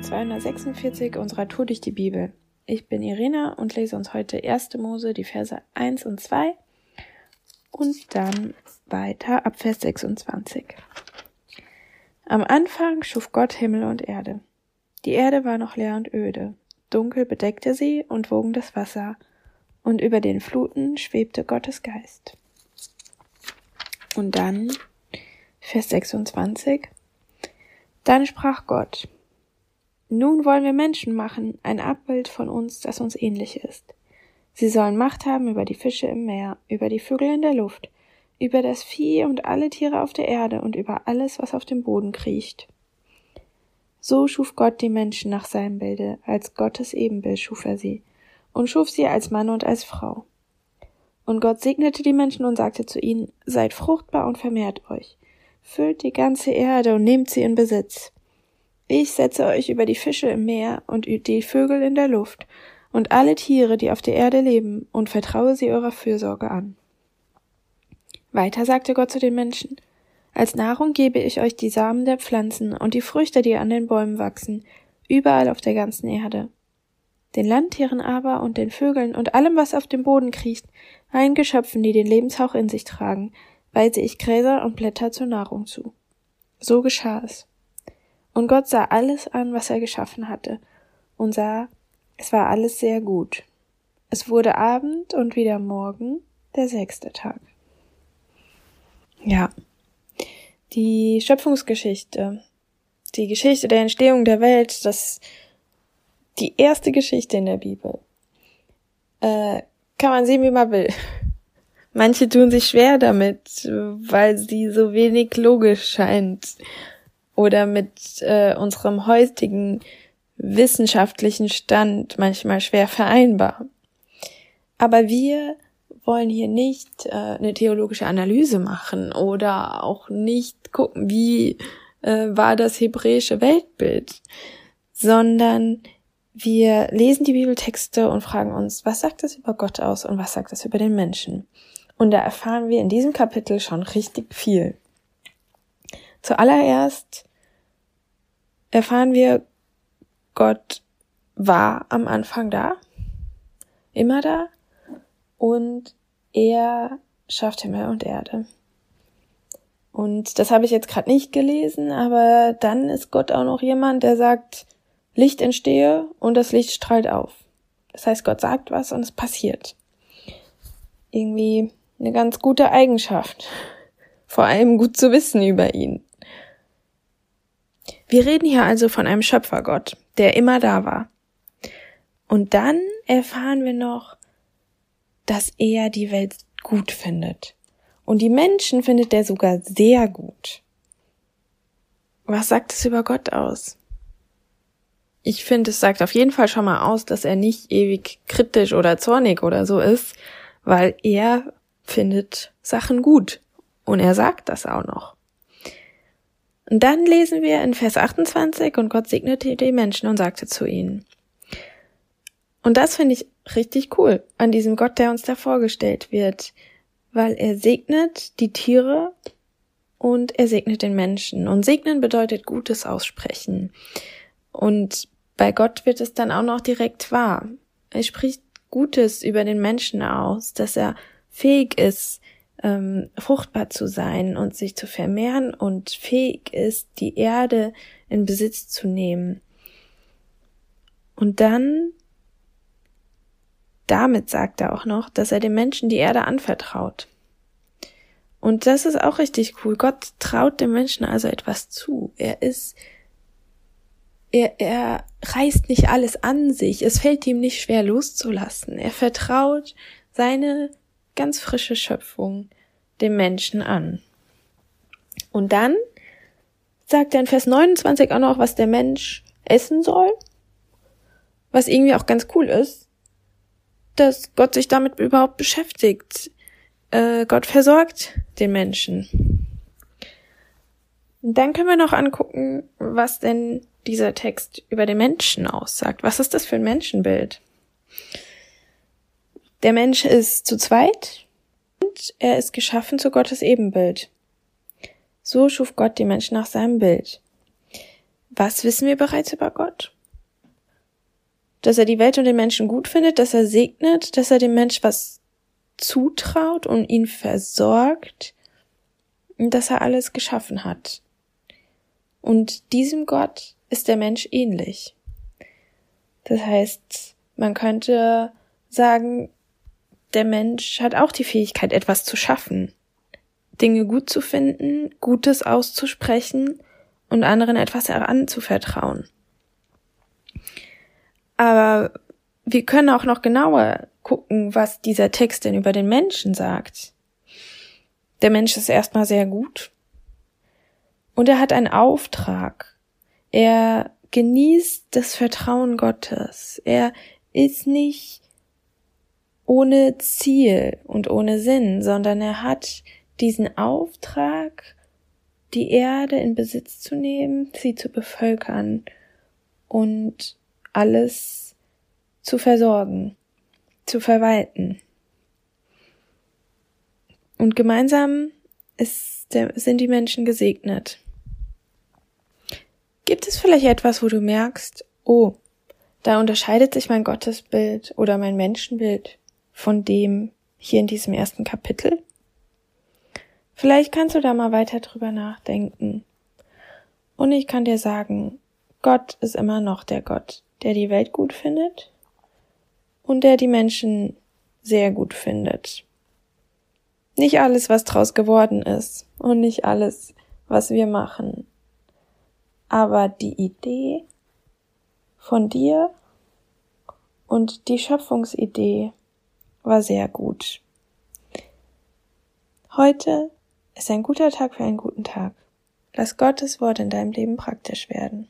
Tag 246 unserer Tour durch die Bibel. Ich bin Irina und lese uns heute 1. Mose, die Verse 1 und 2 und dann weiter ab Vers 26. Am Anfang schuf Gott Himmel und Erde. Die Erde war noch leer und öde. Dunkel bedeckte sie und wogen das Wasser, und über den Fluten schwebte Gottes Geist. Und dann Vers 26. Dann sprach Gott, nun wollen wir Menschen machen, ein Abbild von uns, das uns ähnlich ist. Sie sollen Macht haben über die Fische im Meer, über die Vögel in der Luft, über das Vieh und alle Tiere auf der Erde und über alles, was auf dem Boden kriecht. So schuf Gott die Menschen nach seinem Bilde, als Gottes Ebenbild schuf er sie, und schuf sie als Mann und als Frau. Und Gott segnete die Menschen und sagte zu ihnen, Seid fruchtbar und vermehrt euch, füllt die ganze Erde und nehmt sie in Besitz. Ich setze euch über die Fische im Meer und die Vögel in der Luft und alle Tiere, die auf der Erde leben, und vertraue sie eurer Fürsorge an. Weiter sagte Gott zu den Menschen, als Nahrung gebe ich euch die Samen der Pflanzen und die Früchte, die an den Bäumen wachsen, überall auf der ganzen Erde. Den Landtieren aber und den Vögeln und allem, was auf dem Boden kriecht, allen Geschöpfen, die den Lebenshauch in sich tragen, weise ich Gräser und Blätter zur Nahrung zu. So geschah es. Und Gott sah alles an, was er geschaffen hatte, und sah, es war alles sehr gut. Es wurde Abend und wieder Morgen, der sechste Tag. Ja. Die Schöpfungsgeschichte, die Geschichte der Entstehung der Welt, das die erste Geschichte in der Bibel. Äh, kann man sehen, wie man will. Manche tun sich schwer damit, weil sie so wenig logisch scheint oder mit äh, unserem heutigen wissenschaftlichen Stand manchmal schwer vereinbar. Aber wir wollen hier nicht äh, eine theologische Analyse machen oder auch nicht gucken, wie äh, war das hebräische Weltbild, sondern wir lesen die Bibeltexte und fragen uns, was sagt das über Gott aus und was sagt das über den Menschen? Und da erfahren wir in diesem Kapitel schon richtig viel. Zuallererst erfahren wir, Gott war am Anfang da, immer da, und er schafft Himmel und Erde. Und das habe ich jetzt gerade nicht gelesen, aber dann ist Gott auch noch jemand, der sagt, Licht entstehe und das Licht strahlt auf. Das heißt, Gott sagt was und es passiert. Irgendwie eine ganz gute Eigenschaft. Vor allem gut zu wissen über ihn. Wir reden hier also von einem Schöpfergott, der immer da war. Und dann erfahren wir noch, dass er die Welt gut findet. Und die Menschen findet er sogar sehr gut. Was sagt es über Gott aus? Ich finde, es sagt auf jeden Fall schon mal aus, dass er nicht ewig kritisch oder zornig oder so ist, weil er findet Sachen gut. Und er sagt das auch noch. Und dann lesen wir in Vers 28, und Gott segnete die Menschen und sagte zu ihnen. Und das finde ich richtig cool an diesem Gott, der uns da vorgestellt wird, weil er segnet die Tiere und er segnet den Menschen. Und segnen bedeutet Gutes aussprechen. Und bei Gott wird es dann auch noch direkt wahr. Er spricht Gutes über den Menschen aus, dass er fähig ist, ähm, fruchtbar zu sein und sich zu vermehren und fähig ist, die Erde in Besitz zu nehmen. Und dann, damit sagt er auch noch, dass er den Menschen die Erde anvertraut. Und das ist auch richtig cool. Gott traut dem Menschen also etwas zu. Er ist, er, er reißt nicht alles an sich. Es fällt ihm nicht schwer loszulassen. Er vertraut seine ganz frische Schöpfung dem Menschen an. Und dann sagt er in Vers 29 auch noch, was der Mensch essen soll, was irgendwie auch ganz cool ist, dass Gott sich damit überhaupt beschäftigt. Äh, Gott versorgt den Menschen. Und dann können wir noch angucken, was denn dieser Text über den Menschen aussagt. Was ist das für ein Menschenbild? Der Mensch ist zu zweit und er ist geschaffen zu Gottes Ebenbild. So schuf Gott die Menschen nach seinem Bild. Was wissen wir bereits über Gott? Dass er die Welt und den Menschen gut findet, dass er segnet, dass er dem Mensch was zutraut und ihn versorgt, und dass er alles geschaffen hat. Und diesem Gott ist der Mensch ähnlich. Das heißt, man könnte sagen, der Mensch hat auch die Fähigkeit, etwas zu schaffen, Dinge gut zu finden, Gutes auszusprechen und anderen etwas anzuvertrauen. Aber wir können auch noch genauer gucken, was dieser Text denn über den Menschen sagt. Der Mensch ist erstmal sehr gut und er hat einen Auftrag. Er genießt das Vertrauen Gottes. Er ist nicht ohne Ziel und ohne Sinn, sondern er hat diesen Auftrag, die Erde in Besitz zu nehmen, sie zu bevölkern und alles zu versorgen, zu verwalten. Und gemeinsam ist sind die Menschen gesegnet. Gibt es vielleicht etwas, wo du merkst, oh, da unterscheidet sich mein Gottesbild oder mein Menschenbild von dem hier in diesem ersten Kapitel? Vielleicht kannst du da mal weiter drüber nachdenken. Und ich kann dir sagen, Gott ist immer noch der Gott, der die Welt gut findet und der die Menschen sehr gut findet. Nicht alles, was draus geworden ist und nicht alles, was wir machen. Aber die Idee von dir und die Schöpfungsidee war sehr gut. Heute ist ein guter Tag für einen guten Tag. Lass Gottes Wort in deinem Leben praktisch werden.